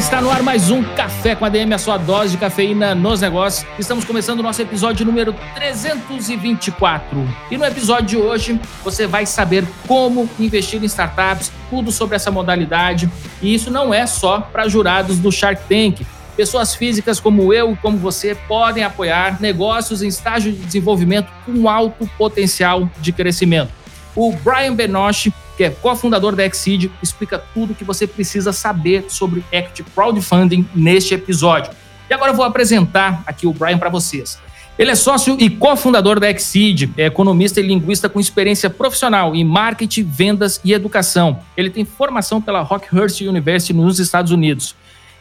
Está no ar mais um Café com ADM, a sua dose de cafeína nos negócios. Estamos começando o nosso episódio número 324. E no episódio de hoje você vai saber como investir em startups, tudo sobre essa modalidade. E isso não é só para jurados do Shark Tank. Pessoas físicas como eu e como você podem apoiar negócios em estágio de desenvolvimento com alto potencial de crescimento. O Brian Benoche que é cofundador da Exceed, explica tudo o que você precisa saber sobre equity crowdfunding neste episódio. E agora eu vou apresentar aqui o Brian para vocês. Ele é sócio e cofundador da Exceed, é economista e linguista com experiência profissional em marketing, vendas e educação. Ele tem formação pela Rockhurst University nos Estados Unidos.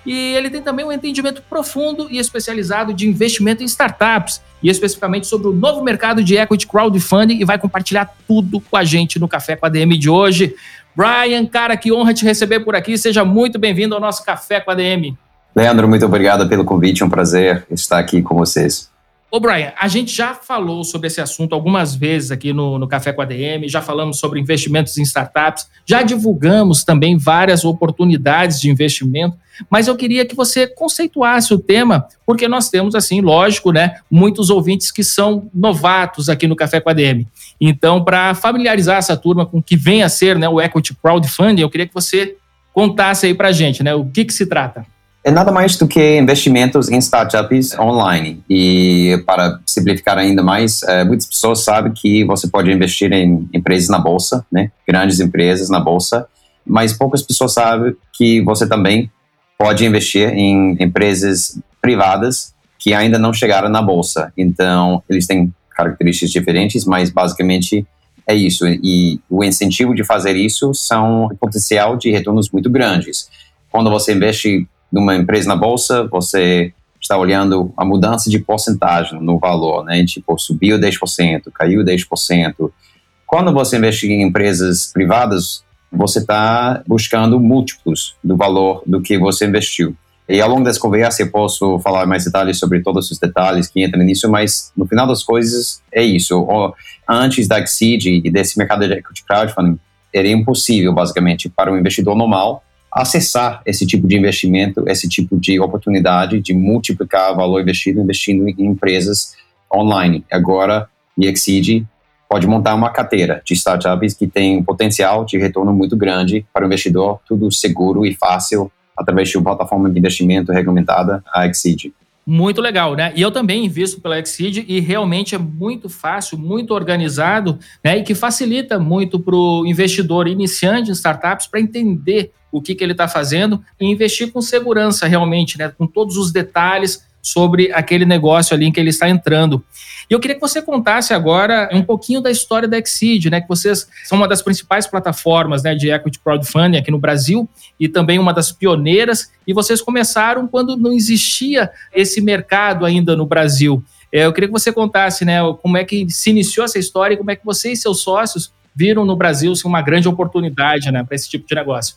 E ele tem também um entendimento profundo e especializado de investimento em startups, e especificamente sobre o novo mercado de equity crowdfunding, e vai compartilhar tudo com a gente no Café com a DM de hoje. Brian, cara, que honra te receber por aqui. Seja muito bem-vindo ao nosso Café com a DM. Leandro, muito obrigado pelo convite. É um prazer estar aqui com vocês. Ô, Brian, a gente já falou sobre esse assunto algumas vezes aqui no, no Café com a DM, já falamos sobre investimentos em startups, já divulgamos também várias oportunidades de investimento, mas eu queria que você conceituasse o tema, porque nós temos, assim, lógico, né, muitos ouvintes que são novatos aqui no Café com a DM. Então, para familiarizar essa turma com o que vem a ser né, o Equity Crowdfunding, eu queria que você contasse aí para a gente, né, o que, que se trata é nada mais do que investimentos em startups online. E para simplificar ainda mais, é, muitas pessoas sabem que você pode investir em empresas na bolsa, né? grandes empresas na bolsa, mas poucas pessoas sabem que você também pode investir em empresas privadas que ainda não chegaram na bolsa. Então, eles têm características diferentes, mas basicamente é isso. E o incentivo de fazer isso são o potencial de retornos muito grandes. Quando você investe numa empresa na bolsa, você está olhando a mudança de porcentagem no valor, né? Tipo, subiu 10%, caiu 10%. Quando você investe em empresas privadas, você está buscando múltiplos do valor do que você investiu. E ao longo dessa conversa eu posso falar mais detalhes sobre todos os detalhes que entram nisso, mas no final das coisas é isso. Antes da Exceed e desse mercado de crowdfunding, era impossível, basicamente, para um investidor normal acessar esse tipo de investimento, esse tipo de oportunidade de multiplicar o valor investido investindo em empresas online. Agora, o Exceed pode montar uma carteira de startups que tem um potencial de retorno muito grande para o investidor, tudo seguro e fácil através de uma plataforma de investimento regulamentada, a Exceed. Muito legal, né? E eu também invisto pela Exceed e realmente é muito fácil, muito organizado, né? E que facilita muito para o investidor iniciante em startups para entender o que, que ele está fazendo e investir com segurança realmente, né? Com todos os detalhes sobre aquele negócio ali em que ele está entrando. E eu queria que você contasse agora um pouquinho da história da Exceed, né? Que vocês são uma das principais plataformas né, de equity crowdfunding aqui no Brasil e também uma das pioneiras. E vocês começaram quando não existia esse mercado ainda no Brasil. É, eu queria que você contasse, né? Como é que se iniciou essa história e como é que você e seus sócios viram no Brasil assim, uma grande oportunidade né, para esse tipo de negócio.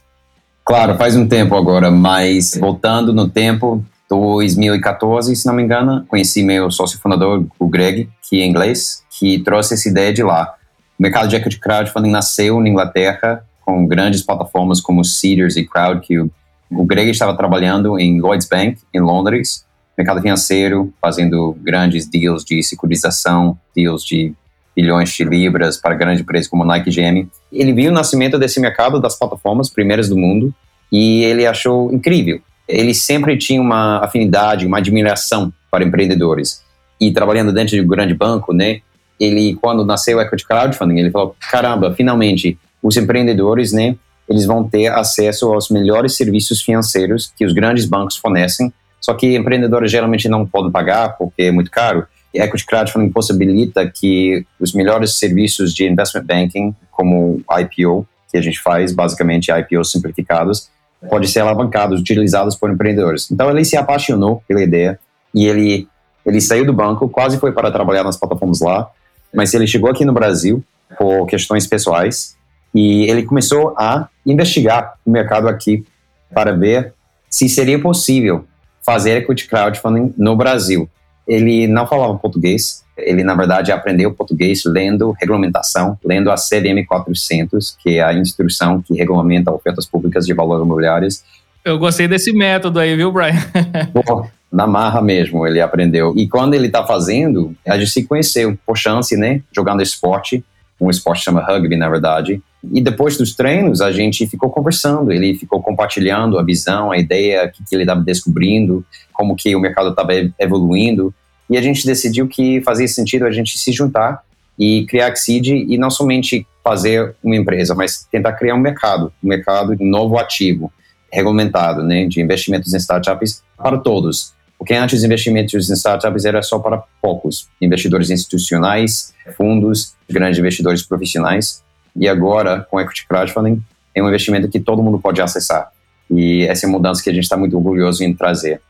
Claro, faz um tempo agora, mas voltando no tempo, 2014, se não me engano, conheci meu sócio fundador, o Greg, que é inglês, que trouxe essa ideia de lá. O mercado de equity crowdfunding nasceu na Inglaterra com grandes plataformas como Seeders e Crowdcube. O Greg estava trabalhando em Lloyds Bank, em Londres, mercado financeiro, fazendo grandes deals de securitização, deals de bilhões de libras para grandes empresas como Nike e GM. Ele viu o nascimento desse mercado das plataformas primeiras do mundo e ele achou incrível ele sempre tinha uma afinidade, uma admiração para empreendedores. E trabalhando dentro de um grande banco, né, ele, quando nasceu o Equity Crowdfunding, ele falou, caramba, finalmente, os empreendedores, né, eles vão ter acesso aos melhores serviços financeiros que os grandes bancos fornecem, só que empreendedores geralmente não podem pagar porque é muito caro. E Equity Crowdfunding possibilita que os melhores serviços de investment banking, como IPO, que a gente faz, basicamente IPOs simplificados, pode ser alavancados, utilizados por empreendedores. Então ele se apaixonou pela ideia e ele Ele saiu do banco, quase foi para trabalhar nas plataformas lá, mas ele chegou aqui no Brasil por questões pessoais e ele começou a investigar o mercado aqui para ver se seria possível fazer equity crowdfunding no Brasil. Ele não falava português, ele na verdade aprendeu português lendo regulamentação, lendo a CVM 400, que é a instrução que regulamenta ofertas públicas de valores imobiliários. Eu gostei desse método aí, viu, Brian? Pô, na marra mesmo, ele aprendeu. E quando ele está fazendo, a gente se conheceu por chance, né? Jogando esporte, um esporte chama rugby, na verdade. E depois dos treinos, a gente ficou conversando, ele ficou compartilhando a visão, a ideia que, que ele estava descobrindo, como que o mercado estava evoluindo. E a gente decidiu que fazia sentido a gente se juntar e criar a Xseed e não somente fazer uma empresa, mas tentar criar um mercado, um mercado novo ativo, regulamentado, né, de investimentos em startups para todos. Porque antes investimentos em startups era só para poucos, investidores institucionais, fundos, grandes investidores profissionais. E agora, com equity crowdfunding, é um investimento que todo mundo pode acessar. E essa é a mudança que a gente está muito orgulhoso em trazer.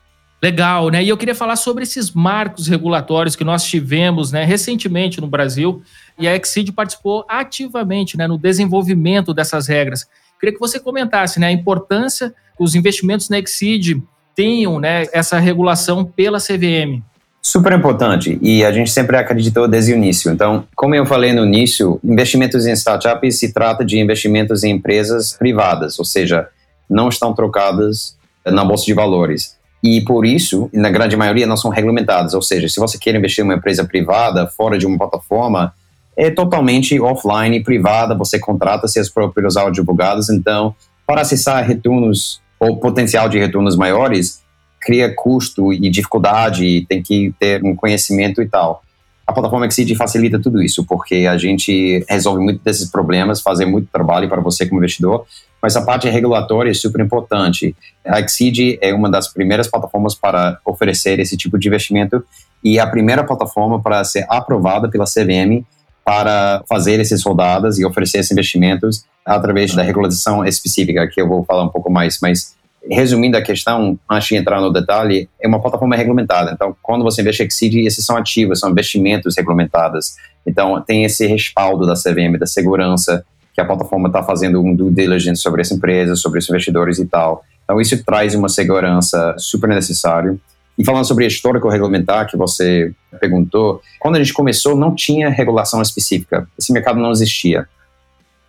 Legal, né? E eu queria falar sobre esses marcos regulatórios que nós tivemos, né, recentemente no Brasil, e a Exceed participou ativamente, né, no desenvolvimento dessas regras. Queria que você comentasse, né, a importância que os investimentos na Exceed tenham, né, essa regulação pela CVM. Super importante e a gente sempre acreditou desde o início. Então, como eu falei no início, investimentos em startups se trata de investimentos em empresas privadas, ou seja, não estão trocadas na bolsa de valores. E por isso, na grande maioria, não são regulamentadas. Ou seja, se você quer investir em uma empresa privada fora de uma plataforma, é totalmente offline, privada, você contrata seus próprios advogados. Então, para acessar retornos ou potencial de retornos maiores, cria custo e dificuldade, e tem que ter um conhecimento e tal. A plataforma Exceed facilita tudo isso, porque a gente resolve muito desses problemas, fazer muito trabalho para você como investidor, mas a parte regulatória é super importante. A Exceed é uma das primeiras plataformas para oferecer esse tipo de investimento e a primeira plataforma para ser aprovada pela CVM para fazer esses rodadas e oferecer esses investimentos através da regulação específica, que eu vou falar um pouco mais, mas resumindo a questão, antes de entrar no detalhe, é uma plataforma regulamentada. Então, quando você investe Exceed, esses são ativos, são investimentos regulamentados. Então, tem esse respaldo da CVM, da segurança, que a plataforma está fazendo um due diligence sobre essa empresa, sobre os investidores e tal. Então, isso traz uma segurança super necessária. E falando sobre histórico regulamentar, que você perguntou, quando a gente começou, não tinha regulação específica. Esse mercado não existia.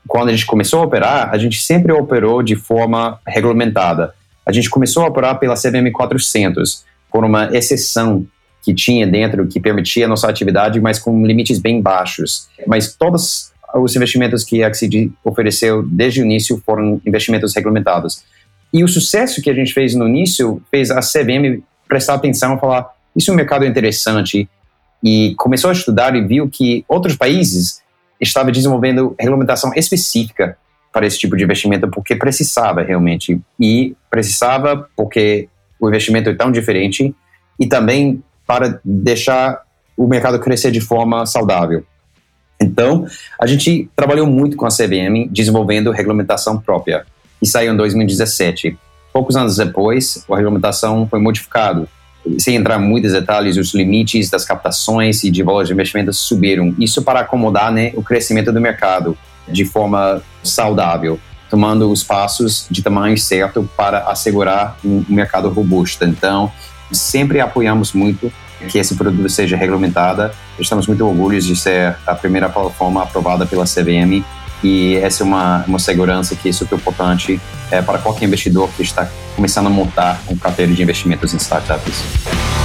Quando a gente começou a operar, a gente sempre operou de forma regulamentada a gente começou a operar pela CVM 400, por uma exceção que tinha dentro, que permitia a nossa atividade, mas com limites bem baixos. Mas todos os investimentos que a Axid ofereceu desde o início foram investimentos regulamentados. E o sucesso que a gente fez no início fez a CVM prestar atenção e falar: isso é um mercado interessante. E começou a estudar e viu que outros países estavam desenvolvendo regulamentação específica para esse tipo de investimento porque precisava realmente. E precisava porque o investimento é tão diferente e também para deixar o mercado crescer de forma saudável. Então, a gente trabalhou muito com a CVM desenvolvendo regulamentação própria, e saiu em 2017. Poucos anos depois, a regulamentação foi modificada. Sem entrar em muitos detalhes, os limites das captações e de valores de investimento subiram. Isso para acomodar né, o crescimento do mercado de forma saudável, tomando os passos de tamanho certo para assegurar um mercado robusto. Então, sempre apoiamos muito que esse produto seja regulamentada. Estamos muito orgulhosos de ser a primeira plataforma aprovada pela CVM e essa é uma, uma segurança que é super importante é, para qualquer investidor que está começando a montar um carteiro de investimentos em startups.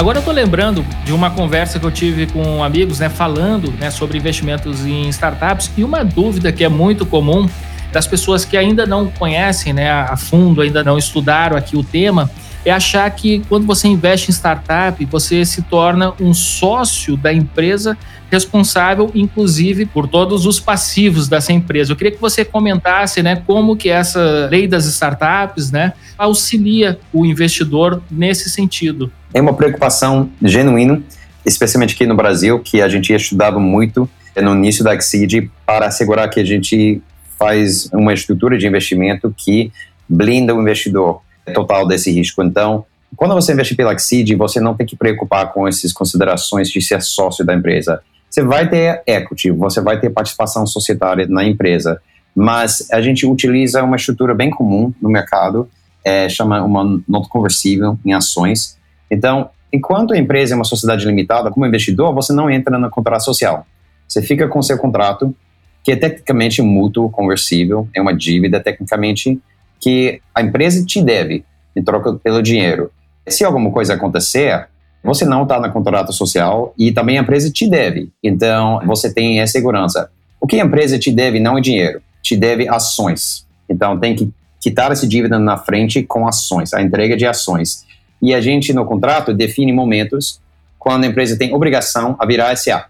Agora eu tô lembrando de uma conversa que eu tive com amigos, né, falando né, sobre investimentos em startups e uma dúvida que é muito comum das pessoas que ainda não conhecem né, a fundo, ainda não estudaram aqui o tema, é achar que quando você investe em startup, você se torna um sócio da empresa responsável, inclusive, por todos os passivos dessa empresa. Eu queria que você comentasse, né, como que essa lei das startups, né, auxilia o investidor nesse sentido. É uma preocupação genuína, especialmente aqui no Brasil, que a gente estudava muito no início da Exceed para assegurar que a gente faz uma estrutura de investimento que blinda o investidor total desse risco. Então, quando você investe pela Exceed, você não tem que preocupar com essas considerações de ser sócio da empresa. Você vai ter equity, você vai ter participação societária na empresa, mas a gente utiliza uma estrutura bem comum no mercado, é, chama uma nota conversível em ações. Então, enquanto a empresa é uma sociedade limitada, como investidor, você não entra no contrato social. Você fica com seu contrato, que é tecnicamente mútuo conversível, é uma dívida tecnicamente que a empresa te deve em troca pelo dinheiro. Se alguma coisa acontecer, você não está no contrato social e também a empresa te deve. Então, você tem essa segurança. O que a empresa te deve não é dinheiro, te deve ações. Então, tem que quitar essa dívida na frente com ações, a entrega de ações. E a gente, no contrato, define momentos quando a empresa tem obrigação a virar SA,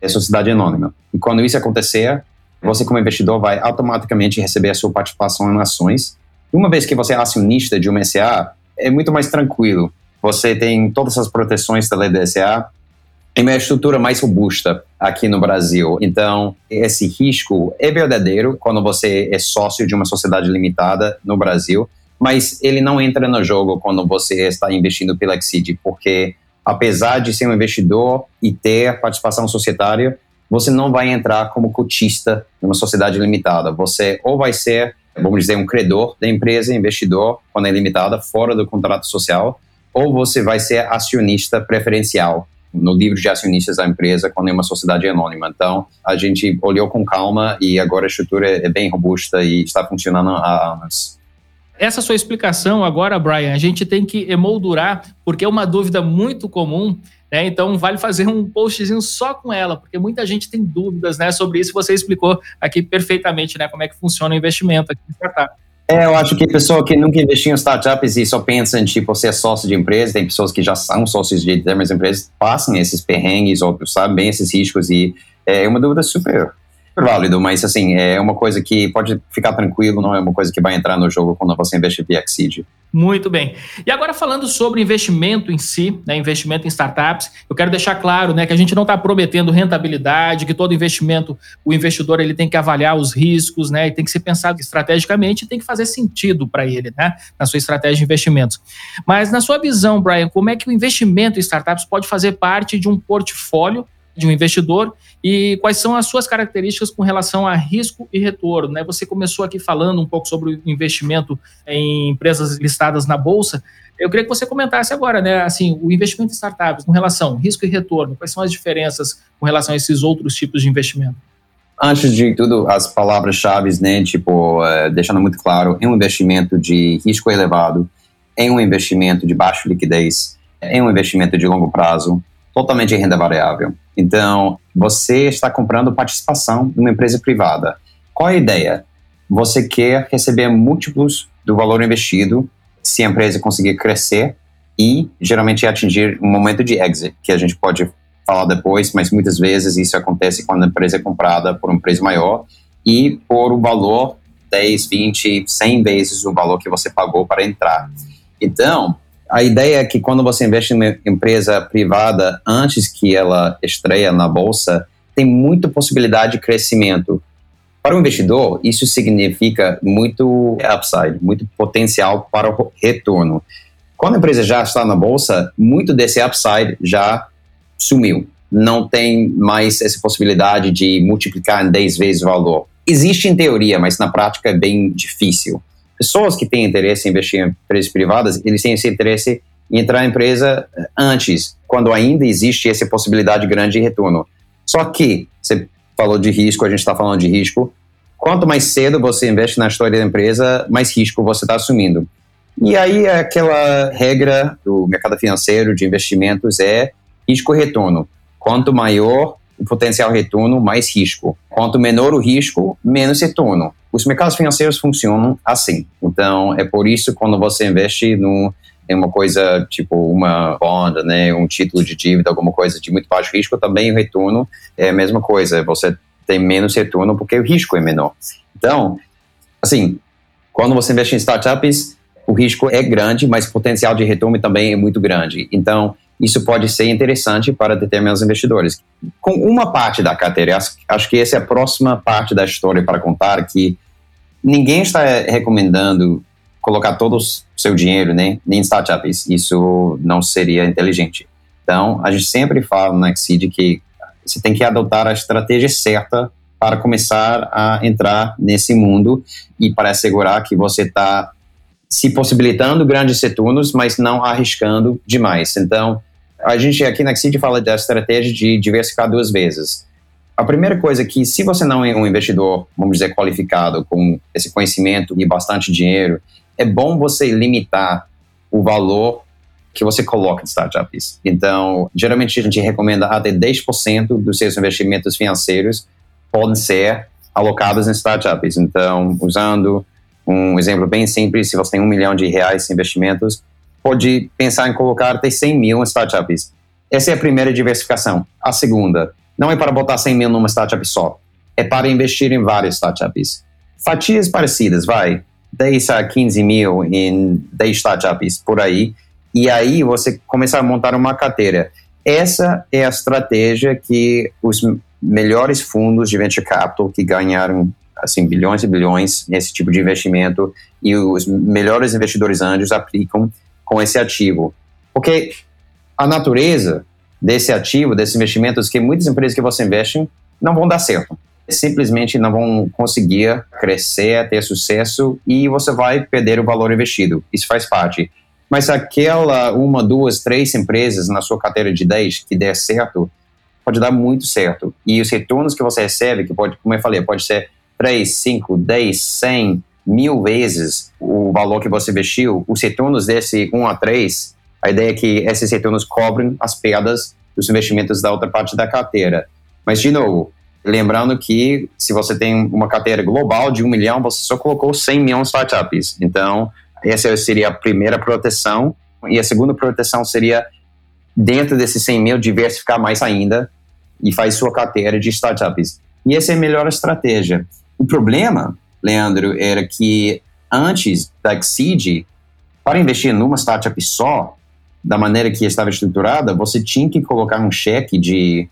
é sociedade anônima. E quando isso acontecer, você, como investidor, vai automaticamente receber a sua participação em ações. Uma vez que você é acionista de uma SA, é muito mais tranquilo. Você tem todas as proteções da lei da SA e uma estrutura mais robusta aqui no Brasil. Então, esse risco é verdadeiro quando você é sócio de uma sociedade limitada no Brasil, mas ele não entra no jogo quando você está investindo pela Exceed, porque apesar de ser um investidor e ter participação societária, você não vai entrar como cotista numa sociedade limitada. Você ou vai ser, vamos dizer, um credor da empresa, investidor, quando é limitada, fora do contrato social, ou você vai ser acionista preferencial no livro de acionistas da empresa quando é uma sociedade anônima. Então, a gente olhou com calma e agora a estrutura é bem robusta e está funcionando há anos. Essa sua explicação agora, Brian, a gente tem que emoldurar, porque é uma dúvida muito comum né? Então, vale fazer um postzinho só com ela, porque muita gente tem dúvidas né, sobre isso. Você explicou aqui perfeitamente né, como é que funciona o investimento aqui em. É, eu acho que pessoa que nunca investiu em startups e só pensa em, tipo, ser sócio de empresa, tem pessoas que já são sócios de demais empresas, passam esses perrengues, ou sabem bem esses riscos, e é uma dúvida super válido, mas assim, é uma coisa que pode ficar tranquilo, não é uma coisa que vai entrar no jogo quando você investe via Exceed. Muito bem. E agora falando sobre investimento em si, né, investimento em startups, eu quero deixar claro né, que a gente não está prometendo rentabilidade, que todo investimento, o investidor ele tem que avaliar os riscos, né, e tem que ser pensado estrategicamente e tem que fazer sentido para ele, né, na sua estratégia de investimentos. Mas na sua visão, Brian, como é que o investimento em startups pode fazer parte de um portfólio de um investidor e quais são as suas características com relação a risco e retorno. Né? Você começou aqui falando um pouco sobre o investimento em empresas listadas na Bolsa. Eu queria que você comentasse agora, né, assim, o investimento em startups com relação risco e retorno, quais são as diferenças com relação a esses outros tipos de investimento? Antes de tudo, as palavras-chave, né, tipo, uh, deixando muito claro, em um investimento de risco elevado, em um investimento de baixa liquidez, em um investimento de longo prazo, totalmente em renda variável. Então, você está comprando participação numa empresa privada. Qual é a ideia? Você quer receber múltiplos do valor investido se a empresa conseguir crescer e geralmente atingir um momento de exit, que a gente pode falar depois, mas muitas vezes isso acontece quando a empresa é comprada por um preço maior e por um valor 10, 20, 100 vezes o valor que você pagou para entrar. Então, a ideia é que quando você investe em uma empresa privada antes que ela estreia na bolsa, tem muita possibilidade de crescimento. Para o investidor, isso significa muito upside, muito potencial para o retorno. Quando a empresa já está na bolsa, muito desse upside já sumiu. Não tem mais essa possibilidade de multiplicar em 10 vezes o valor. Existe em teoria, mas na prática é bem difícil pessoas que têm interesse em investir em empresas privadas, eles têm esse interesse em entrar na empresa antes, quando ainda existe essa possibilidade grande de retorno. Só que, você falou de risco, a gente está falando de risco, quanto mais cedo você investe na história da empresa, mais risco você está assumindo. E aí aquela regra do mercado financeiro de investimentos é risco-retorno. Quanto maior o potencial retorno, mais risco. Quanto menor o risco, menos retorno. Os mercados financeiros funcionam assim. Então, é por isso quando você investe no, em uma coisa tipo uma bond, né, um título de dívida, alguma coisa de muito baixo risco, também o retorno é a mesma coisa. Você tem menos retorno porque o risco é menor. Então, assim, quando você investe em startups, o risco é grande, mas o potencial de retorno também é muito grande. Então, isso pode ser interessante para determinados investidores. Com uma parte da carteira, acho, que essa é a próxima parte da história para contar, que ninguém está recomendando colocar todo o seu dinheiro né, em startups. Isso não seria inteligente. Então, a gente sempre fala na Exceed que você tem que adotar a estratégia certa para começar a entrar nesse mundo e para assegurar que você está se possibilitando grandes retornos, mas não arriscando demais. Então, a gente aqui na Exceed fala da estratégia de diversificar duas vezes. A primeira coisa é que, se você não é um investidor, vamos dizer, qualificado, com esse conhecimento e bastante dinheiro, é bom você limitar o valor que você coloca em startups. Então, geralmente a gente recomenda até 10% dos seus investimentos financeiros podem ser alocados em startups. Então, usando um exemplo bem simples, se você tem um milhão de reais em investimentos, pode pensar em colocar até 100 mil em startups. Essa é a primeira diversificação. A segunda, não é para botar 100 mil numa startup só, é para investir em várias startups. Fatias parecidas, vai, 10 a 15 mil em 10 startups por aí, e aí você começar a montar uma carteira. Essa é a estratégia que os melhores fundos de venture capital que ganharam assim bilhões e bilhões nesse tipo de investimento e os melhores investidores anjos aplicam com esse ativo. Porque a natureza desse ativo, desses investimentos, que muitas empresas que você investe não vão dar certo. Simplesmente não vão conseguir crescer, ter sucesso e você vai perder o valor investido. Isso faz parte. Mas aquela uma, duas, três empresas na sua carteira de 10 que der certo, pode dar muito certo. E os retornos que você recebe, que pode, como eu falei, pode ser 3, 5, 10, 100, mil vezes o valor que você investiu, os retornos desse 1 a 3, a ideia é que esses retornos cobrem as perdas dos investimentos da outra parte da carteira. Mas, de novo, lembrando que se você tem uma carteira global de um milhão, você só colocou 100 milhões startups. Então, essa seria a primeira proteção. E a segunda proteção seria, dentro desses 100 mil, diversificar mais ainda e faz sua carteira de startups. E essa é a melhor estratégia. O problema Leandro, era que antes da Exceed, para investir numa startup só, da maneira que estava estruturada, você tinha que colocar um cheque de,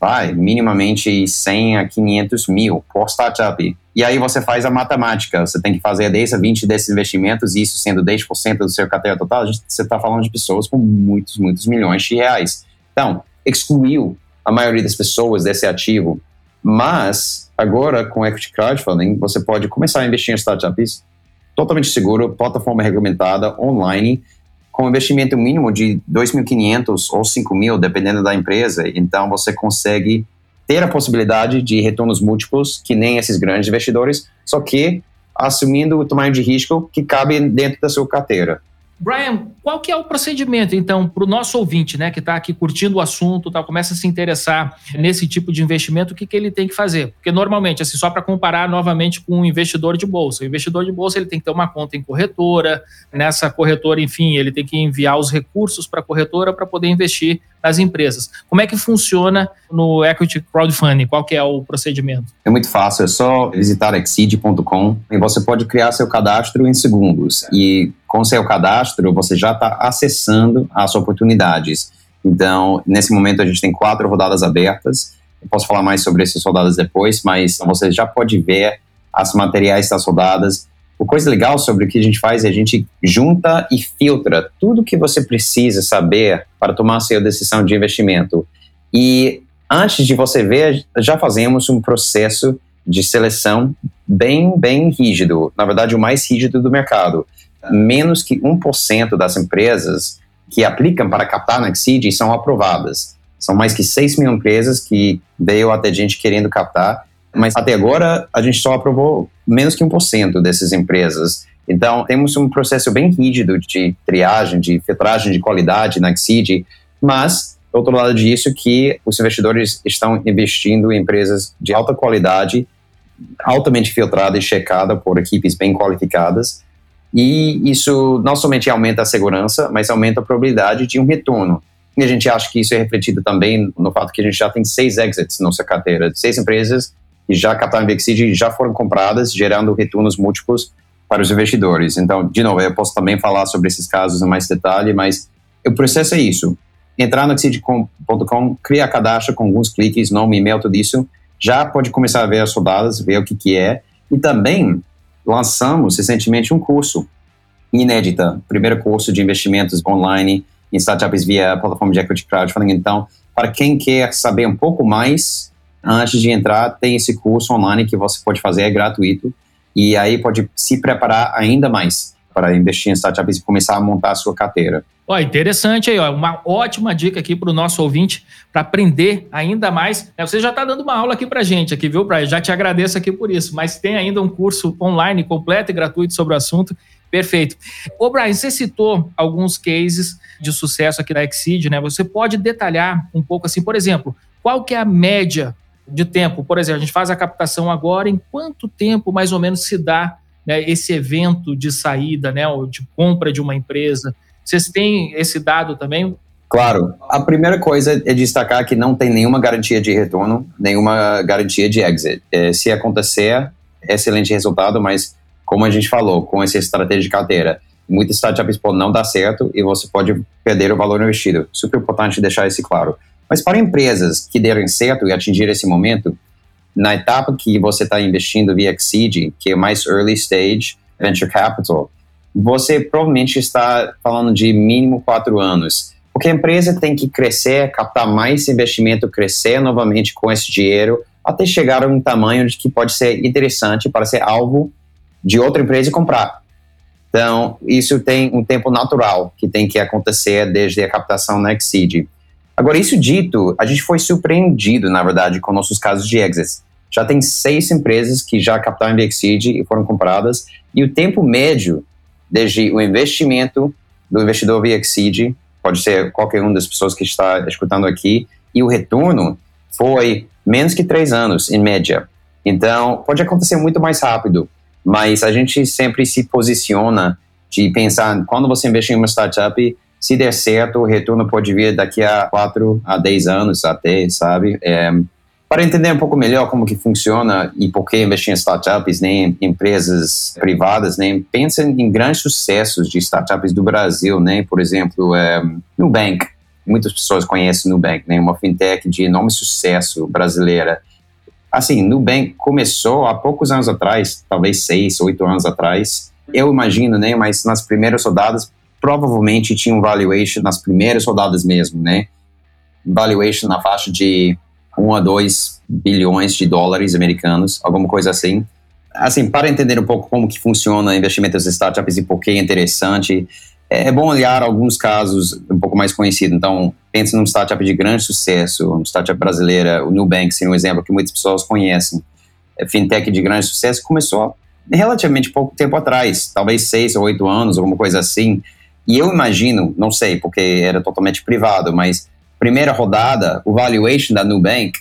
vai, minimamente 100 a 500 mil por startup. E aí você faz a matemática, você tem que fazer 10 a 20 desses investimentos, e isso sendo 10% do seu carteira total, você está falando de pessoas com muitos, muitos milhões de reais. Então, excluiu a maioria das pessoas desse ativo mas, agora, com Equity Crowdfunding, você pode começar a investir em startups totalmente seguro, plataforma regulamentada, online, com investimento mínimo de 2.500 ou 5.000, dependendo da empresa. Então, você consegue ter a possibilidade de retornos múltiplos, que nem esses grandes investidores, só que assumindo o tamanho de risco que cabe dentro da sua carteira. Brian, qual que é o procedimento, então, para o nosso ouvinte, né, que está aqui curtindo o assunto, tá, começa a se interessar nesse tipo de investimento, o que, que ele tem que fazer? Porque normalmente, assim, só para comparar novamente com um investidor de bolsa, o investidor de bolsa ele tem que ter uma conta em corretora, nessa corretora, enfim, ele tem que enviar os recursos para a corretora para poder investir nas empresas. Como é que funciona no Equity Crowdfunding? Qual que é o procedimento? É muito fácil, é só visitar exceed.com e você pode criar seu cadastro em segundos. E com seu cadastro, você já está acessando as oportunidades. Então, nesse momento, a gente tem quatro rodadas abertas. Eu posso falar mais sobre essas rodadas depois, mas você já pode ver as materiais das rodadas a coisa legal sobre o que a gente faz é a gente junta e filtra tudo que você precisa saber para tomar a sua decisão de investimento. E antes de você ver, já fazemos um processo de seleção bem, bem rígido. Na verdade, o mais rígido do mercado. Menos que 1% das empresas que aplicam para captar na Exceed são aprovadas. São mais que 6 mil empresas que veio até gente querendo captar mas até agora a gente só aprovou menos que 1% dessas empresas. Então, temos um processo bem rígido de triagem, de filtragem de qualidade na Exceed, mas, outro lado disso, que os investidores estão investindo em empresas de alta qualidade, altamente filtrada e checada por equipes bem qualificadas, e isso não somente aumenta a segurança, mas aumenta a probabilidade de um retorno. E a gente acha que isso é refletido também no fato que a gente já tem seis exits na nossa carteira, seis empresas e já captaram Vexid já foram compradas, gerando retornos múltiplos para os investidores. Então, de novo, eu posso também falar sobre esses casos em mais detalhe, mas o processo é isso. entrar no exceed.com, criar cadastro com alguns cliques, nome, e-mail, tudo isso, já pode começar a ver as rodadas, ver o que, que é. E também lançamos recentemente um curso inédita, primeiro curso de investimentos online em startups via plataforma de equity crowdfunding. Então, para quem quer saber um pouco mais, antes de entrar, tem esse curso online que você pode fazer, é gratuito, e aí pode se preparar ainda mais para investir em startups e começar a montar a sua carteira. Ó, interessante aí, ó, uma ótima dica aqui para o nosso ouvinte para aprender ainda mais. É, você já está dando uma aula aqui para gente, aqui, viu, Brian? Já te agradeço aqui por isso, mas tem ainda um curso online completo e gratuito sobre o assunto. Perfeito. Ô, Brian, você citou alguns cases de sucesso aqui da Exceed, né? Você pode detalhar um pouco assim, por exemplo, qual que é a média de tempo? Por exemplo, a gente faz a captação agora, em quanto tempo mais ou menos se dá né, esse evento de saída, né, ou de compra de uma empresa? Vocês têm esse dado também? Claro. A primeira coisa é destacar que não tem nenhuma garantia de retorno, nenhuma garantia de exit. É, se acontecer, excelente resultado, mas como a gente falou, com essa estratégia de carteira, muitas startups podem não dar certo e você pode perder o valor investido. Super importante deixar isso claro. Mas para empresas que derem certo e atingir esse momento, na etapa que você está investindo via Exceed, que é mais early stage venture capital, você provavelmente está falando de mínimo quatro anos. Porque a empresa tem que crescer, captar mais investimento, crescer novamente com esse dinheiro, até chegar a um tamanho de que pode ser interessante para ser alvo de outra empresa e comprar. Então, isso tem um tempo natural que tem que acontecer desde a captação na Exceed. Agora, isso dito, a gente foi surpreendido, na verdade, com nossos casos de exits. Já tem seis empresas que já captaram Exceed e foram compradas, e o tempo médio desde o investimento do investidor Exceed, pode ser qualquer uma das pessoas que está escutando aqui, e o retorno foi menos que três anos, em média. Então, pode acontecer muito mais rápido, mas a gente sempre se posiciona de pensar, quando você investir em uma startup, se der certo, o retorno pode vir daqui a 4 a 10 anos até, sabe? É, para entender um pouco melhor como que funciona e por que investir em startups, nem né, em empresas privadas, nem né, pensa em grandes sucessos de startups do Brasil, né? Por exemplo, é, Nubank. Muitas pessoas conhecem Nubank, né? Uma fintech de enorme sucesso brasileira. Assim, Nubank começou há poucos anos atrás, talvez seis, oito anos atrás. Eu imagino, né? Mas nas primeiras rodadas provavelmente tinha um valuation nas primeiras rodadas mesmo, né? Valuation na faixa de 1 a 2 bilhões de dólares americanos, alguma coisa assim. Assim, para entender um pouco como que funciona investimentos em startups e por que é interessante, é bom olhar alguns casos um pouco mais conhecidos. Então, pense num startup de grande sucesso, uma startup brasileira, o Nubank, seria um exemplo que muitas pessoas conhecem. É fintech de grande sucesso começou relativamente pouco tempo atrás, talvez seis ou oito anos, alguma coisa assim. E eu imagino, não sei, porque era totalmente privado, mas primeira rodada, o valuation da Nubank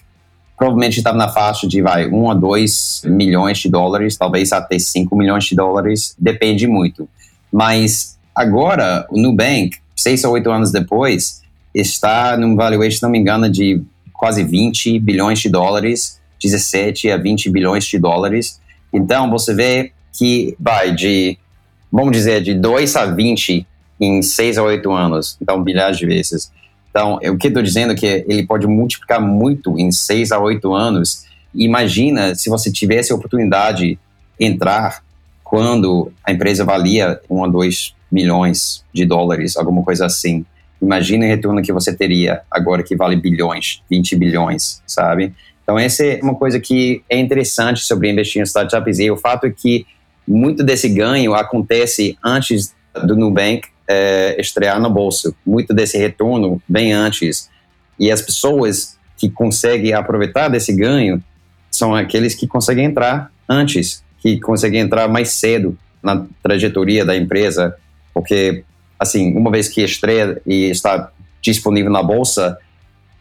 provavelmente estava na faixa de vai, 1 a 2 milhões de dólares, talvez até 5 milhões de dólares, depende muito. Mas agora, o Nubank, seis ou oito anos depois, está num valuation, se não me engano, de quase 20 bilhões de dólares, 17 a 20 bilhões de dólares. Então, você vê que vai de, vamos dizer, de 2 a 20 em 6 a 8 anos, então bilhares de vezes. Então, o que estou dizendo é que ele pode multiplicar muito em 6 a 8 anos. Imagina se você tivesse a oportunidade de entrar quando a empresa valia 1 a 2 milhões de dólares, alguma coisa assim. Imagina o retorno que você teria agora que vale bilhões, 20 bilhões, sabe? Então, essa é uma coisa que é interessante sobre investir em startups e o fato é que muito desse ganho acontece antes do Nubank é, estrear na bolsa. Muito desse retorno bem antes. E as pessoas que conseguem aproveitar desse ganho são aqueles que conseguem entrar antes, que conseguem entrar mais cedo na trajetória da empresa, porque, assim, uma vez que estreia e está disponível na bolsa,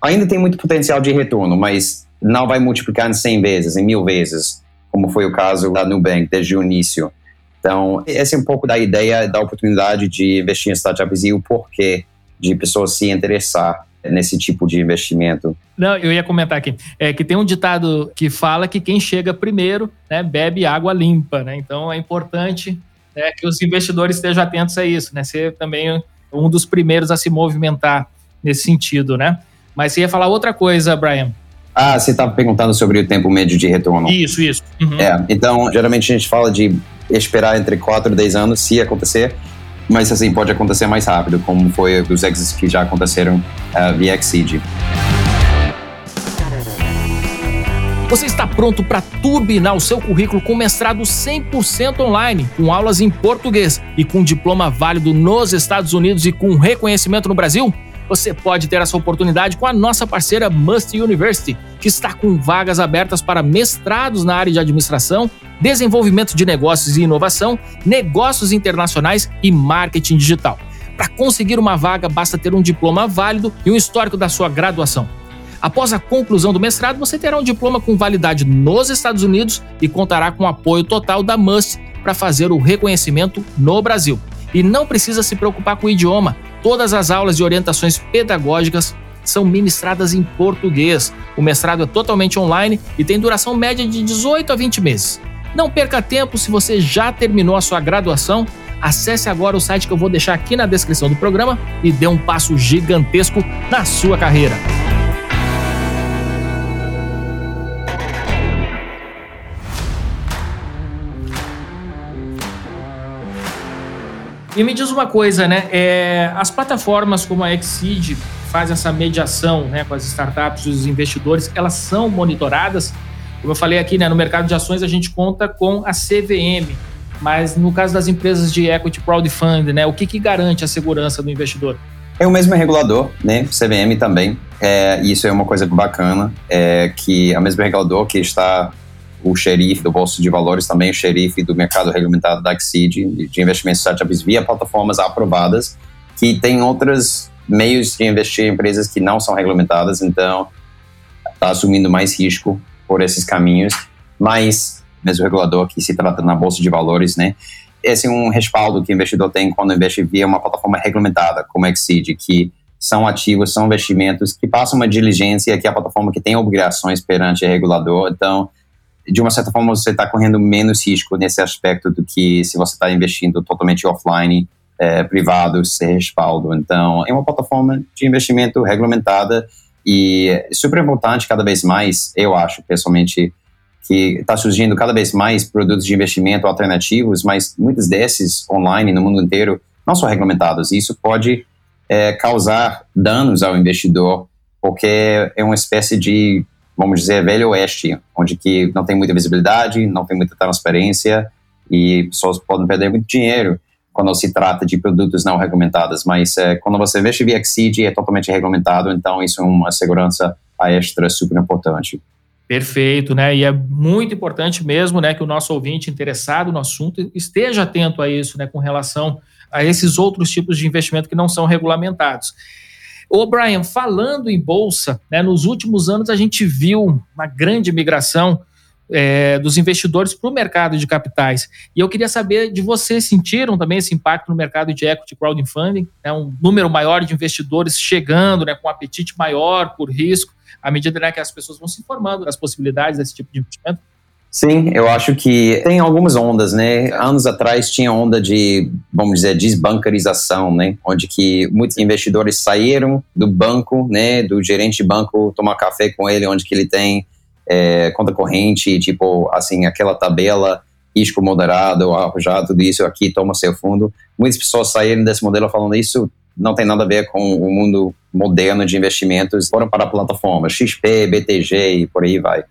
ainda tem muito potencial de retorno, mas não vai multiplicar em 100 vezes, em mil vezes, como foi o caso da Nubank desde o início. Então, essa é um pouco da ideia da oportunidade de investir em startups e o porquê de pessoas se interessar nesse tipo de investimento. Não, eu ia comentar aqui, é que tem um ditado que fala que quem chega primeiro, né, bebe água limpa, né? Então é importante né, que os investidores estejam atentos a isso, né? Ser também um dos primeiros a se movimentar nesse sentido, né? Mas você ia falar outra coisa, Brian. Ah, você estava perguntando sobre o tempo médio de retorno. Isso, isso. Uhum. É, então, geralmente a gente fala de esperar entre 4 e 10 anos, se acontecer, mas assim, pode acontecer mais rápido, como foi os exits que já aconteceram uh, via Exceed. Você está pronto para turbinar o seu currículo com mestrado 100% online, com aulas em português e com diploma válido nos Estados Unidos e com reconhecimento no Brasil? Você pode ter essa oportunidade com a nossa parceira Must University, que está com vagas abertas para mestrados na área de administração, desenvolvimento de negócios e inovação, negócios internacionais e marketing digital. Para conseguir uma vaga, basta ter um diploma válido e um histórico da sua graduação. Após a conclusão do mestrado, você terá um diploma com validade nos Estados Unidos e contará com o apoio total da MUST para fazer o reconhecimento no Brasil. E não precisa se preocupar com o idioma. Todas as aulas e orientações pedagógicas são ministradas em português. O mestrado é totalmente online e tem duração média de 18 a 20 meses. Não perca tempo se você já terminou a sua graduação. Acesse agora o site que eu vou deixar aqui na descrição do programa e dê um passo gigantesco na sua carreira. E me diz uma coisa, né? É, as plataformas como a Exceed faz essa mediação né, com as startups e os investidores, elas são monitoradas. Como eu falei aqui, né, no mercado de ações a gente conta com a CVM, mas no caso das empresas de equity crowdfunding, né, o que, que garante a segurança do investidor? É o mesmo regulador, né? CVM também. É, isso é uma coisa bacana, é que é o mesmo regulador que está o xerife do Bolsa de Valores, também o xerife do mercado regulamentado da Exceed, de investimentos startups via plataformas aprovadas, que tem outros meios de investir em empresas que não são regulamentadas, então está assumindo mais risco por esses caminhos, mas mesmo regulador que se trata na Bolsa de Valores, né? Esse é um respaldo que o investidor tem quando investe via uma plataforma regulamentada como a Exceed, que são ativos, são investimentos que passam uma diligência, que é a plataforma que tem obrigações perante o regulador, então de uma certa forma, você está correndo menos risco nesse aspecto do que se você está investindo totalmente offline, é, privado, sem respaldo. Então, é uma plataforma de investimento regulamentada e super importante cada vez mais, eu acho, pessoalmente, que está surgindo cada vez mais produtos de investimento alternativos, mas muitos desses online no mundo inteiro não são regulamentados. E isso pode é, causar danos ao investidor, porque é uma espécie de vamos dizer, velho oeste, onde que não tem muita visibilidade, não tem muita transparência e pessoas podem perder muito dinheiro quando se trata de produtos não regulamentados. Mas é, quando você investe via Exceed, é totalmente regulamentado, então isso é uma segurança extra super importante. Perfeito, né? E é muito importante mesmo, né, que o nosso ouvinte interessado no assunto esteja atento a isso, né, com relação a esses outros tipos de investimento que não são regulamentados. Ô, Brian, falando em bolsa, né, nos últimos anos a gente viu uma grande migração é, dos investidores para o mercado de capitais. E eu queria saber de vocês, sentiram também esse impacto no mercado de equity crowdfunding? Né, um número maior de investidores chegando, né, com um apetite maior por risco, à medida né, que as pessoas vão se informando das possibilidades desse tipo de investimento? Sim, eu acho que tem algumas ondas, né? Anos atrás tinha onda de, vamos dizer, desbancarização, né? Onde que muitos investidores saíram do banco, né? Do gerente de banco, tomar café com ele, onde que ele tem é, conta corrente, tipo, assim, aquela tabela, risco moderado, já tudo isso aqui, toma seu fundo. Muitas pessoas saíram desse modelo falando isso não tem nada a ver com o mundo moderno de investimentos, foram para a plataforma XP, BTG e por aí vai.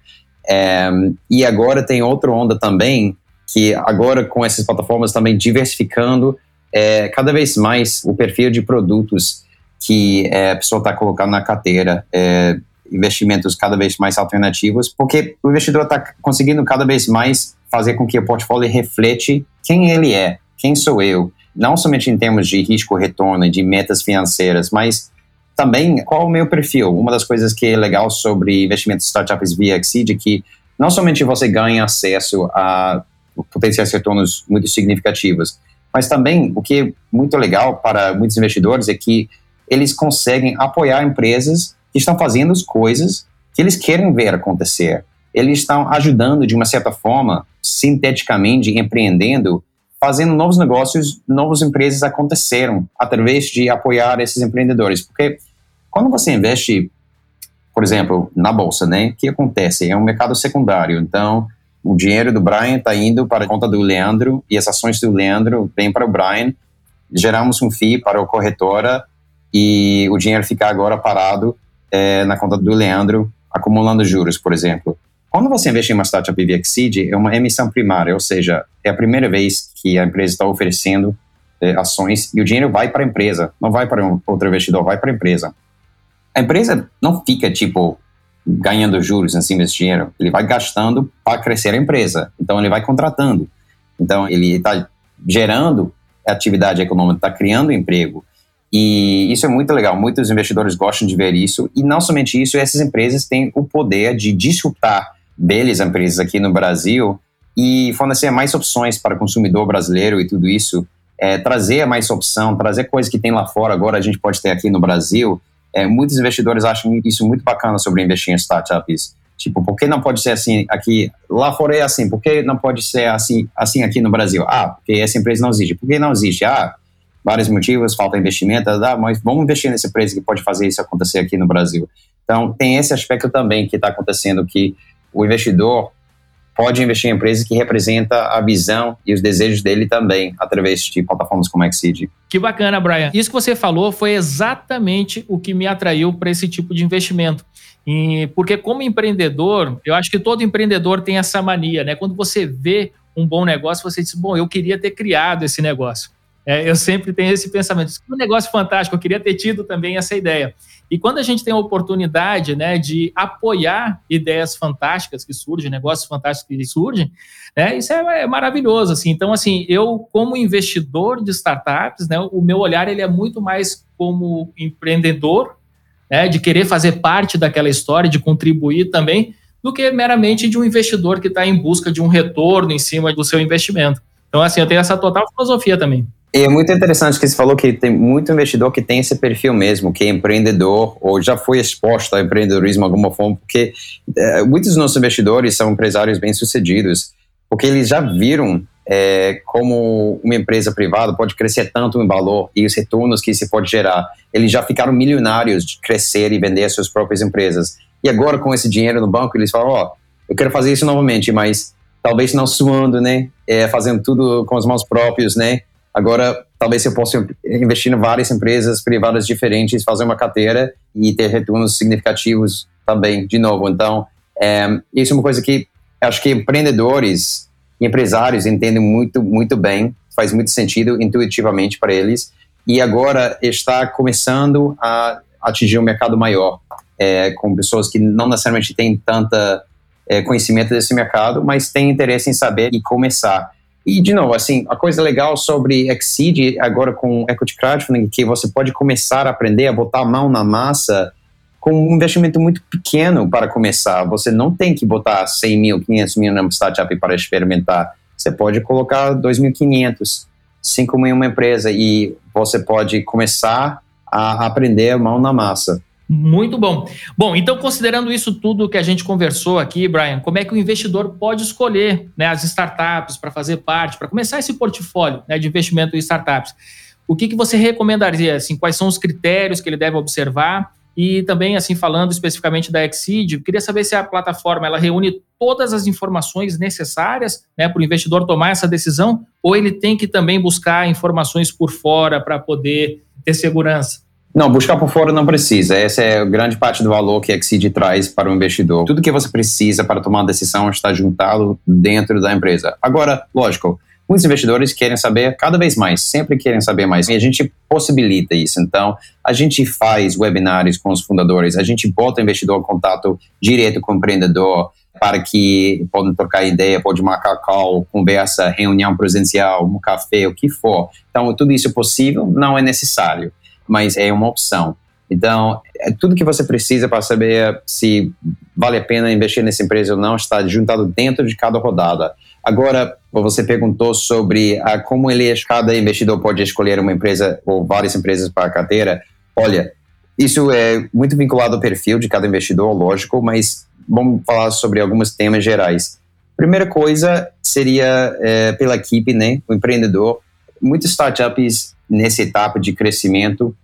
É, e agora tem outra onda também, que agora com essas plataformas também diversificando é, cada vez mais o perfil de produtos que é, a pessoa está colocando na carteira, é, investimentos cada vez mais alternativos, porque o investidor está conseguindo cada vez mais fazer com que o portfólio reflete quem ele é, quem sou eu, não somente em termos de risco-retorno e de metas financeiras, mas também qual o meu perfil. Uma das coisas que é legal sobre investimentos startups via Exceed é que não somente você ganha acesso a potenciais retornos muito significativos, mas também o que é muito legal para muitos investidores é que eles conseguem apoiar empresas que estão fazendo as coisas que eles querem ver acontecer. Eles estão ajudando de uma certa forma, sinteticamente, empreendendo, fazendo novos negócios, novas empresas aconteceram através de apoiar esses empreendedores. Porque Quando você investe, por exemplo, na bolsa, né? O que acontece? É um mercado secundário. Então, o dinheiro do Brian está indo para a conta do Leandro e as ações do Leandro vêm para o Brian. Geramos um FII para a corretora e o dinheiro fica agora parado é, na conta do Leandro, acumulando juros, por exemplo. Quando você investe em uma startup VXseed, é uma emissão primária, ou seja, é a primeira vez que a empresa está oferecendo é, ações e o dinheiro vai para a empresa, não vai para um outro investidor, vai para a empresa. A empresa não fica, tipo, ganhando juros em cima desse dinheiro, ele vai gastando para crescer a empresa. Então, ele vai contratando. Então, ele está gerando atividade econômica, está criando emprego. E isso é muito legal. Muitos investidores gostam de ver isso. E não somente isso, essas empresas têm o poder de disruptar deles empresas aqui no Brasil e fornecer mais opções para o consumidor brasileiro e tudo isso. É, trazer mais opção, trazer coisas que tem lá fora, agora a gente pode ter aqui no Brasil. É, muitos investidores acham isso muito bacana sobre investir em startups. Tipo, por que não pode ser assim aqui? Lá fora é assim, por que não pode ser assim, assim aqui no Brasil? Ah, porque essa empresa não existe. Por que não existe? Ah, vários motivos, falta investimento, ah, mas vamos investir nessa empresa que pode fazer isso acontecer aqui no Brasil. Então, tem esse aspecto também que está acontecendo, que o investidor pode investir em empresas que representam a visão e os desejos dele também, através de plataformas como Exceed. Que bacana, Brian. Isso que você falou foi exatamente o que me atraiu para esse tipo de investimento. E porque como empreendedor, eu acho que todo empreendedor tem essa mania, né? Quando você vê um bom negócio, você diz, bom, eu queria ter criado esse negócio. É, eu sempre tenho esse pensamento. Que um negócio fantástico, eu queria ter tido também essa ideia. E quando a gente tem a oportunidade né, de apoiar ideias fantásticas que surgem, negócios fantásticos que surgem, né, isso é, é, maravilhoso. Assim. Então, assim, eu, como investidor de startups, né, o meu olhar ele é muito mais como empreendedor, né, de querer fazer parte daquela história, de contribuir também, do que meramente de um investidor que está em busca de um retorno em cima do seu investimento. Então, assim, eu tenho essa total filosofia também. E é muito interessante que você falou que tem muito investidor que tem esse perfil mesmo, que é empreendedor ou já foi exposto ao empreendedorismo de alguma forma, porque é, muitos dos nossos investidores são empresários bem-sucedidos, porque eles já viram é, como uma empresa privada pode crescer tanto em valor e os retornos que isso pode gerar. Eles já ficaram milionários de crescer e vender as suas próprias empresas. E agora, com esse dinheiro no banco, eles falam: Ó, oh, eu quero fazer isso novamente, mas talvez não suando, né? É, fazendo tudo com as mãos próprias, né? Agora, talvez eu possa investir em várias empresas privadas diferentes, fazer uma carteira e ter retornos significativos também, de novo. Então, é, isso é uma coisa que acho que empreendedores e empresários entendem muito, muito bem, faz muito sentido intuitivamente para eles. E agora está começando a atingir um mercado maior, é, com pessoas que não necessariamente têm tanta é, conhecimento desse mercado, mas têm interesse em saber e começar. E, de novo, assim, a coisa legal sobre Exceed, agora com Equity Crowdfunding, que você pode começar a aprender a botar a mão na massa com um investimento muito pequeno para começar. Você não tem que botar 100 mil, 500 mil numa startup para experimentar. Você pode colocar 2.500, 5 mil em uma empresa e você pode começar a aprender a mão na massa. Muito bom. Bom, então, considerando isso tudo que a gente conversou aqui, Brian, como é que o investidor pode escolher né, as startups para fazer parte, para começar esse portfólio né, de investimento em startups? O que, que você recomendaria? Assim, quais são os critérios que ele deve observar? E também, assim, falando especificamente da Exceed, queria saber se a plataforma ela reúne todas as informações necessárias né, para o investidor tomar essa decisão, ou ele tem que também buscar informações por fora para poder ter segurança? Não, buscar por fora não precisa. Essa é a grande parte do valor que a Exceed traz para o investidor. Tudo que você precisa para tomar uma decisão está juntado dentro da empresa. Agora, lógico, muitos investidores querem saber cada vez mais, sempre querem saber mais. E a gente possibilita isso. Então, a gente faz webinários com os fundadores, a gente bota o investidor em contato direto com o empreendedor para que podem trocar ideia, pode marcar call, conversa, reunião presencial, um café, o que for. Então, tudo isso é possível, não é necessário mas é uma opção. Então, é tudo que você precisa para saber se vale a pena investir nessa empresa ou não está juntado dentro de cada rodada. Agora, você perguntou sobre a, como ele, cada investidor pode escolher uma empresa ou várias empresas para a carteira. Olha, isso é muito vinculado ao perfil de cada investidor, lógico, mas vamos falar sobre alguns temas gerais. Primeira coisa seria é, pela equipe, né, o empreendedor. Muitas startups nessa etapa de crescimento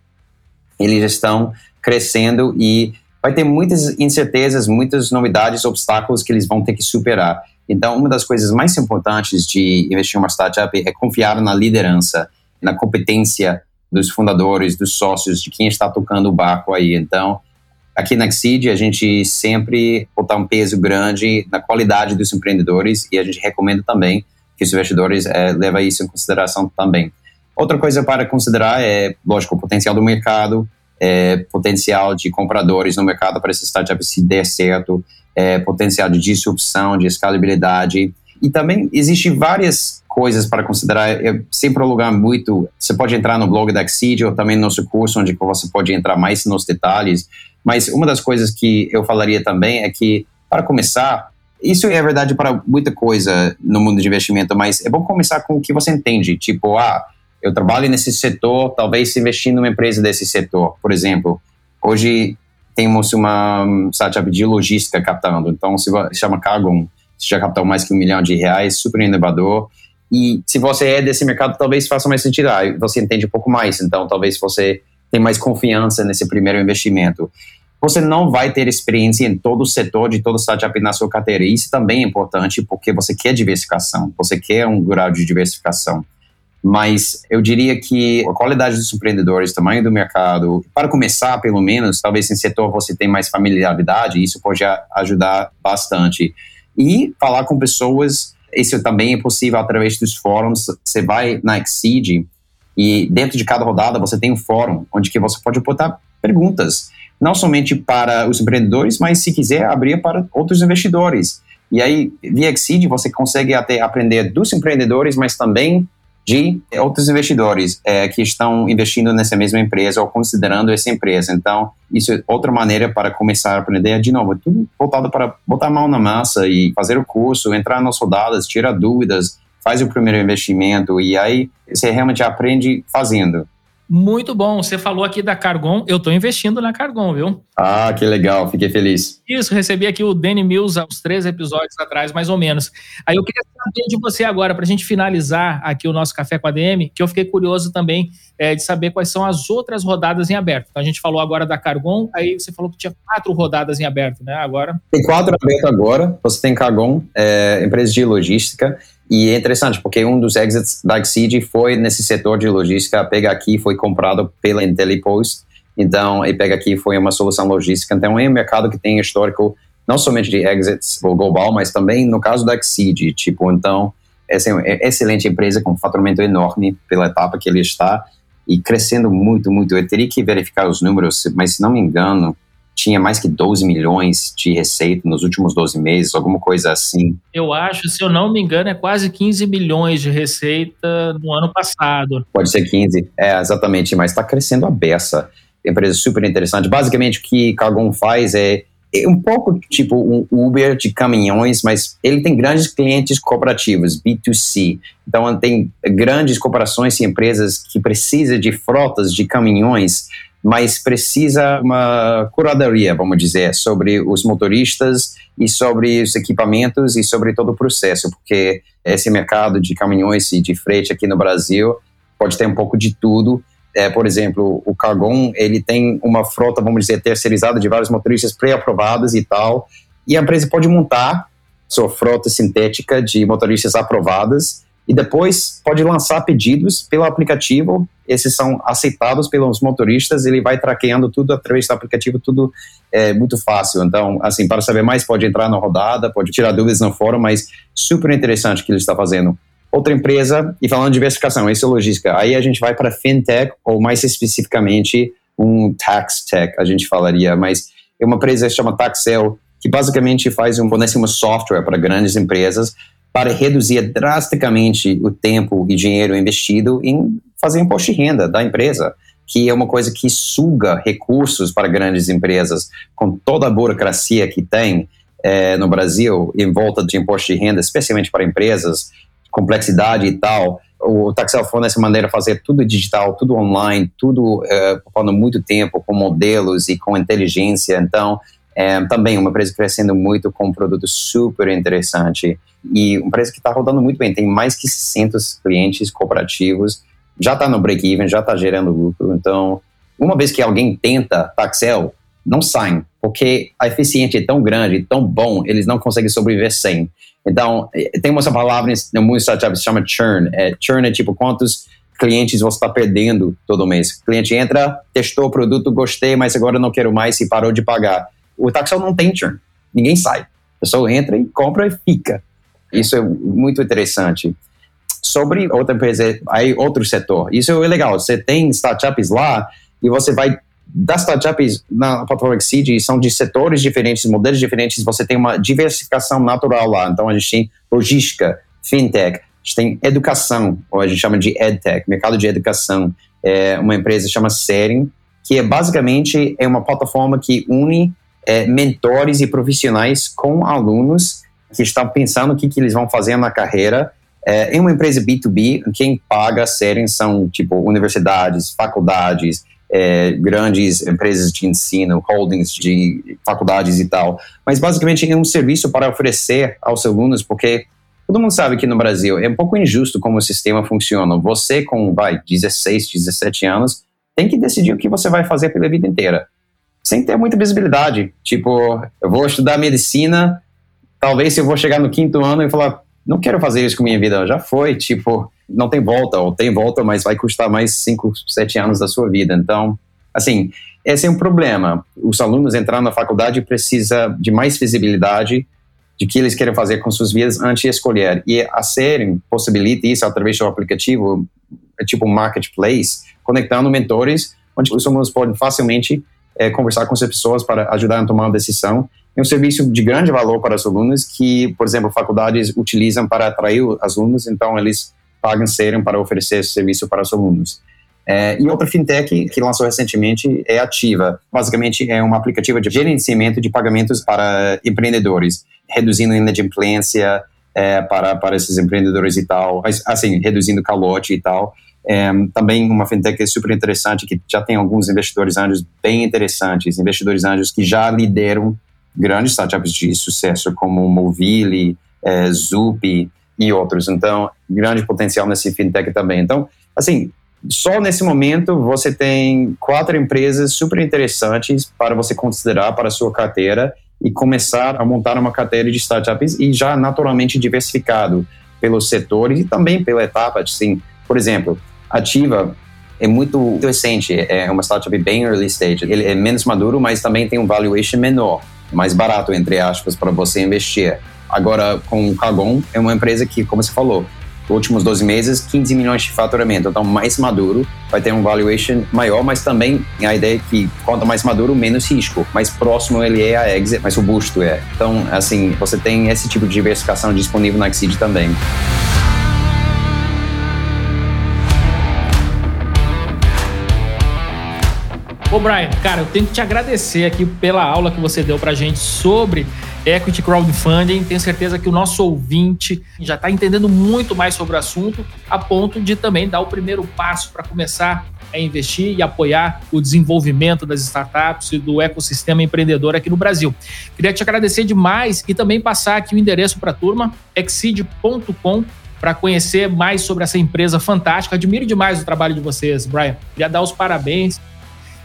eles estão crescendo e vai ter muitas incertezas, muitas novidades, obstáculos que eles vão ter que superar. Então, uma das coisas mais importantes de investir em uma startup é confiar na liderança, na competência dos fundadores, dos sócios, de quem está tocando o barco aí. Então, aqui na Exceed, a gente sempre botar um peso grande na qualidade dos empreendedores e a gente recomenda também que os investidores é, levem isso em consideração também. Outra coisa para considerar é, lógico, o potencial do mercado, é, potencial de compradores no mercado para esse startup se der certo, é, potencial de disrupção, de escalabilidade. E também existem várias coisas para considerar. Eu sempre alugar muito. Você pode entrar no blog da Exceed ou também no nosso curso, onde você pode entrar mais nos detalhes. Mas uma das coisas que eu falaria também é que, para começar, isso é verdade para muita coisa no mundo de investimento, mas é bom começar com o que você entende. Tipo, ah, eu trabalho nesse setor, talvez investir numa empresa desse setor. Por exemplo, hoje temos uma startup de logística captando, então se chama Cargon, já captou mais que um milhão de reais, super inovador. E se você é desse mercado, talvez faça mais sentido. Ah, você entende um pouco mais, então talvez você tenha mais confiança nesse primeiro investimento. Você não vai ter experiência em todo o setor de todo startup na sua carteira. Isso também é importante porque você quer diversificação, você quer um grau de diversificação mas eu diria que a qualidade dos empreendedores, tamanho do mercado, para começar, pelo menos, talvez em setor você tenha mais familiaridade, isso pode ajudar bastante. E falar com pessoas, isso também é possível através dos fóruns. Você vai na Exceed e dentro de cada rodada você tem um fórum onde que você pode botar perguntas, não somente para os empreendedores, mas se quiser abrir para outros investidores. E aí, via Exceed, você consegue até aprender dos empreendedores, mas também de outros investidores é, que estão investindo nessa mesma empresa ou considerando essa empresa. Então, isso é outra maneira para começar a aprender. De novo, é tudo voltado para botar a mão na massa e fazer o curso, entrar nas rodadas, tirar dúvidas, faz o primeiro investimento e aí você realmente aprende fazendo. Muito bom. Você falou aqui da Cargon. Eu estou investindo na Cargon, viu? Ah, que legal. Fiquei feliz. Isso, recebi aqui o Danny Mills há uns três episódios atrás, mais ou menos. Aí eu queria saber de você agora, para a gente finalizar aqui o nosso Café com a DM, que eu fiquei curioso também é, de saber quais são as outras rodadas em aberto. Então, a gente falou agora da Cargon, aí você falou que tinha quatro rodadas em aberto, né? Agora. Tem quatro aberto agora. Você tem Cargon, é, empresa de logística. E é interessante, porque um dos exits da Exceed foi nesse setor de logística. A Pega Aqui foi comprado pela IntelliPost, então a Pega Aqui foi uma solução logística. Então é um mercado que tem histórico não somente de exits global, mas também no caso da Exceed. Tipo, então, essa é uma excelente empresa com um faturamento enorme pela etapa que ele está e crescendo muito, muito. Eu teria que verificar os números, mas se não me engano, tinha mais que 12 milhões de receita nos últimos 12 meses, alguma coisa assim. Eu acho, se eu não me engano, é quase 15 milhões de receita no ano passado. Pode ser 15, é, exatamente, mas está crescendo a beça. Empresa super interessante. Basicamente, o que Cargon faz é, é um pouco tipo um Uber de caminhões, mas ele tem grandes clientes cooperativos, B2C. Então, tem grandes corporações e empresas que precisam de frotas de caminhões mas precisa uma curadoria, vamos dizer, sobre os motoristas e sobre os equipamentos e sobre todo o processo, porque esse mercado de caminhões e de frete aqui no Brasil pode ter um pouco de tudo. É, por exemplo, o Cargon, ele tem uma frota, vamos dizer, terceirizada de vários motoristas pré-aprovados e tal, e a empresa pode montar sua frota sintética de motoristas aprovadas e depois pode lançar pedidos pelo aplicativo. Esses são aceitados pelos motoristas. Ele vai traqueando tudo através do aplicativo, tudo é muito fácil. Então, assim, para saber mais, pode entrar na rodada, pode tirar dúvidas no fórum, mas super interessante o que ele está fazendo. Outra empresa, e falando de diversificação, isso é logística. Aí a gente vai para fintech, ou mais especificamente um tax tech, a gente falaria, mas é uma empresa que se chama Taxel, que basicamente faz um, fornece um software para grandes empresas para reduzir drasticamente o tempo e dinheiro investido em fazer imposto de renda da empresa, que é uma coisa que suga recursos para grandes empresas, com toda a burocracia que tem é, no Brasil em volta de imposto de renda, especialmente para empresas, complexidade e tal. O Taxel fornece maneira fazer tudo digital, tudo online, tudo é, ocupando muito tempo com modelos e com inteligência. Então, é, também uma empresa crescendo muito com um produto super interessante e uma empresa que está rodando muito bem. Tem mais que 600 clientes cooperativos, já está no break-even, já está gerando lucro. Então, uma vez que alguém tenta Taxel, não saem, porque a eficiência é tão grande, tão bom, eles não conseguem sobreviver sem. Então, eh, tem uma palavra no mundo startup se chama churn. É, churn é tipo quantos clientes você está perdendo todo mês. O cliente entra, testou o produto, gostei, mas agora não quero mais e parou de pagar. O Taxel não tem churn. Ninguém sai. A pessoa entra e compra e fica. Isso é muito interessante. Sobre outra empresa, aí outro setor. Isso é legal. Você tem startups lá e você vai das startups na plataforma Exceed são de setores diferentes, modelos diferentes, você tem uma diversificação natural lá. Então, a gente tem logística, fintech, a gente tem educação, ou a gente chama de edtech, mercado de educação. É uma empresa chama Sering, que é basicamente é uma plataforma que une é, mentores e profissionais com alunos que estão pensando o que, que eles vão fazer na carreira. É, em uma empresa B2B, quem paga a Sering são, tipo, universidades, faculdades, é, grandes empresas de ensino, holdings de faculdades e tal. Mas basicamente é um serviço para oferecer aos alunos, porque todo mundo sabe que no Brasil é um pouco injusto como o sistema funciona. Você com, vai, 16, 17 anos, tem que decidir o que você vai fazer pela vida inteira. Sem ter muita visibilidade. Tipo, eu vou estudar medicina, talvez eu vou chegar no quinto ano e falar, não quero fazer isso com minha vida, já foi, tipo, não tem volta, ou tem volta, mas vai custar mais 5, 7 anos da sua vida. Então, assim, esse é um problema. Os alunos entrando na faculdade precisa de mais visibilidade de que eles querem fazer com suas vidas antes de escolher. E a Serem possibilita isso através do aplicativo, é tipo um marketplace, conectando mentores, onde os alunos podem facilmente é, conversar com as pessoas para ajudar a tomar uma decisão. É um serviço de grande valor para os alunos que, por exemplo, faculdades utilizam para atrair os alunos, então eles pagam Serem para oferecer esse serviço para os alunos. É, e outra fintech que lançou recentemente é Ativa. Basicamente, é um aplicativo de gerenciamento de pagamentos para empreendedores, reduzindo a inadimplência é, para, para esses empreendedores e tal, assim, reduzindo calote e tal. É, também uma fintech super interessante que já tem alguns investidores anjos bem interessantes, investidores anjos que já lideram grandes startups de sucesso como Movile, é, Zup, e outros. Então, grande potencial nesse fintech também. Então, assim, só nesse momento você tem quatro empresas super interessantes para você considerar para a sua carteira e começar a montar uma carteira de startups e já naturalmente diversificado pelos setores e também pela etapa. Assim, por exemplo, Ativa é muito recente, é uma startup bem early stage. Ele é menos maduro, mas também tem um valuation menor, mais barato, entre aspas, para você investir. Agora, com o Kagon, é uma empresa que, como você falou, últimos 12 meses, 15 milhões de faturamento. Então, mais maduro, vai ter um valuation maior, mas também a ideia é que quanto mais maduro, menos risco. Mais próximo ele é a exit, mais robusto é. Então, assim, você tem esse tipo de diversificação disponível na Exceed também. Ô Brian, cara, eu tenho que te agradecer aqui pela aula que você deu pra gente sobre equity crowdfunding. Tenho certeza que o nosso ouvinte já está entendendo muito mais sobre o assunto, a ponto de também dar o primeiro passo para começar a investir e apoiar o desenvolvimento das startups e do ecossistema empreendedor aqui no Brasil. Queria te agradecer demais e também passar aqui o endereço para a turma, exceed.com, para conhecer mais sobre essa empresa fantástica. Admiro demais o trabalho de vocês, Brian. Queria dar os parabéns.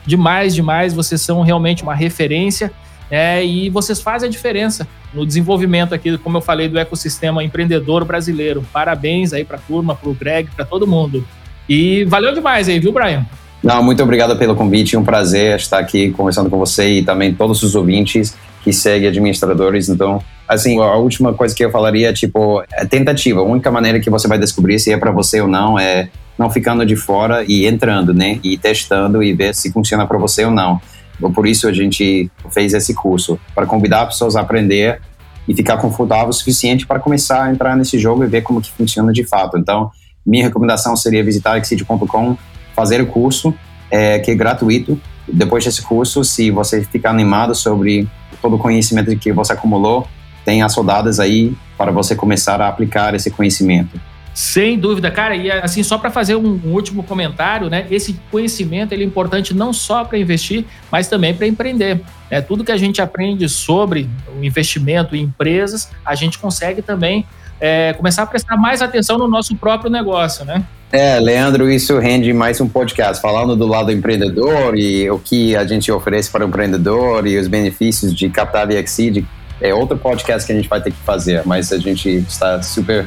Demais, demais. Vocês são realmente uma referência é, e vocês fazem a diferença no desenvolvimento aqui, como eu falei, do ecossistema empreendedor brasileiro. Parabéns aí para a turma, para o Greg, para todo mundo. E valeu demais aí, viu, Brian? Não, muito obrigado pelo convite, um prazer estar aqui conversando com você e também todos os ouvintes que seguem administradores. Então, assim, a última coisa que eu falaria é tipo, é tentativa. A única maneira que você vai descobrir se é para você ou não é não ficando de fora e entrando, né? E testando e ver se funciona para você ou não. Por isso a gente fez esse curso, para convidar pessoas a aprender e ficar confortável o suficiente para começar a entrar nesse jogo e ver como que funciona de fato. Então, minha recomendação seria visitar exit.com, fazer o curso, é, que é gratuito. Depois desse curso, se você ficar animado sobre todo o conhecimento que você acumulou, tem as rodadas aí para você começar a aplicar esse conhecimento. Sem dúvida, cara. E assim, só para fazer um, último comentário, né? Esse conhecimento ele é importante não só para investir, mas também para empreender. Né? Tudo que a gente aprende sobre o investimento em empresas, a gente consegue também é, começar a prestar mais atenção no nosso próprio negócio, né? É, Leandro, isso rende mais um podcast falando do lado empreendedor e o que a gente oferece para o empreendedor e os benefícios de captar e exceed. É outro podcast que a gente vai ter que fazer, mas a gente está super,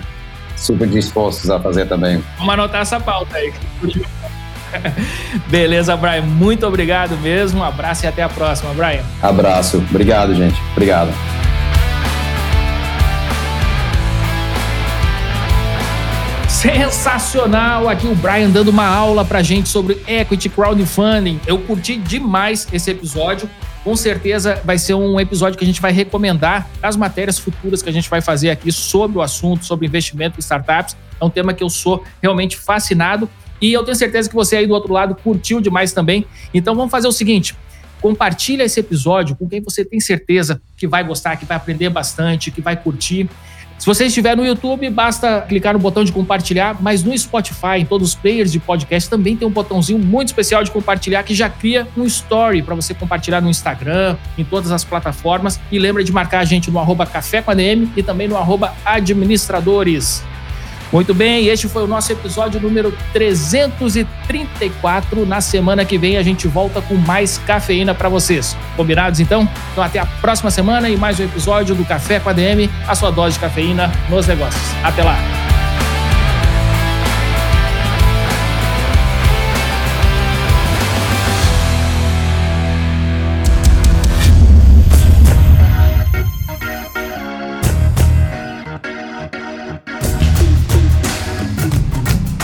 super dispostos a fazer também. Vamos anotar essa pauta aí. Beleza, Brian. Muito obrigado mesmo. Um abraço e até a próxima, Brian. Abraço. Obrigado, gente. Obrigado. Sensacional! Aqui o Brian dando uma aula pra gente sobre equity crowdfunding. Eu curti demais esse episódio. Com certeza vai ser um episódio que a gente vai recomendar as matérias futuras que a gente vai fazer aqui sobre o assunto, sobre investimento em startups. É um tema que eu sou realmente fascinado e eu tenho certeza que você aí do outro lado curtiu demais também. Então vamos fazer o seguinte: compartilha esse episódio com quem você tem certeza que vai gostar, que vai aprender bastante, que vai curtir. Se você estiver no YouTube, basta clicar no botão de compartilhar, mas no Spotify, em todos os players de podcast, também tem um botãozinho muito especial de compartilhar que já cria um story para você compartilhar no Instagram, em todas as plataformas. E lembra de marcar a gente no arroba café com ADM e também no arroba administradores. Muito bem, este foi o nosso episódio número 334. Na semana que vem a gente volta com mais cafeína para vocês. Combinados então? Então até a próxima semana e mais um episódio do Café com a DM, a sua dose de cafeína nos negócios. Até lá.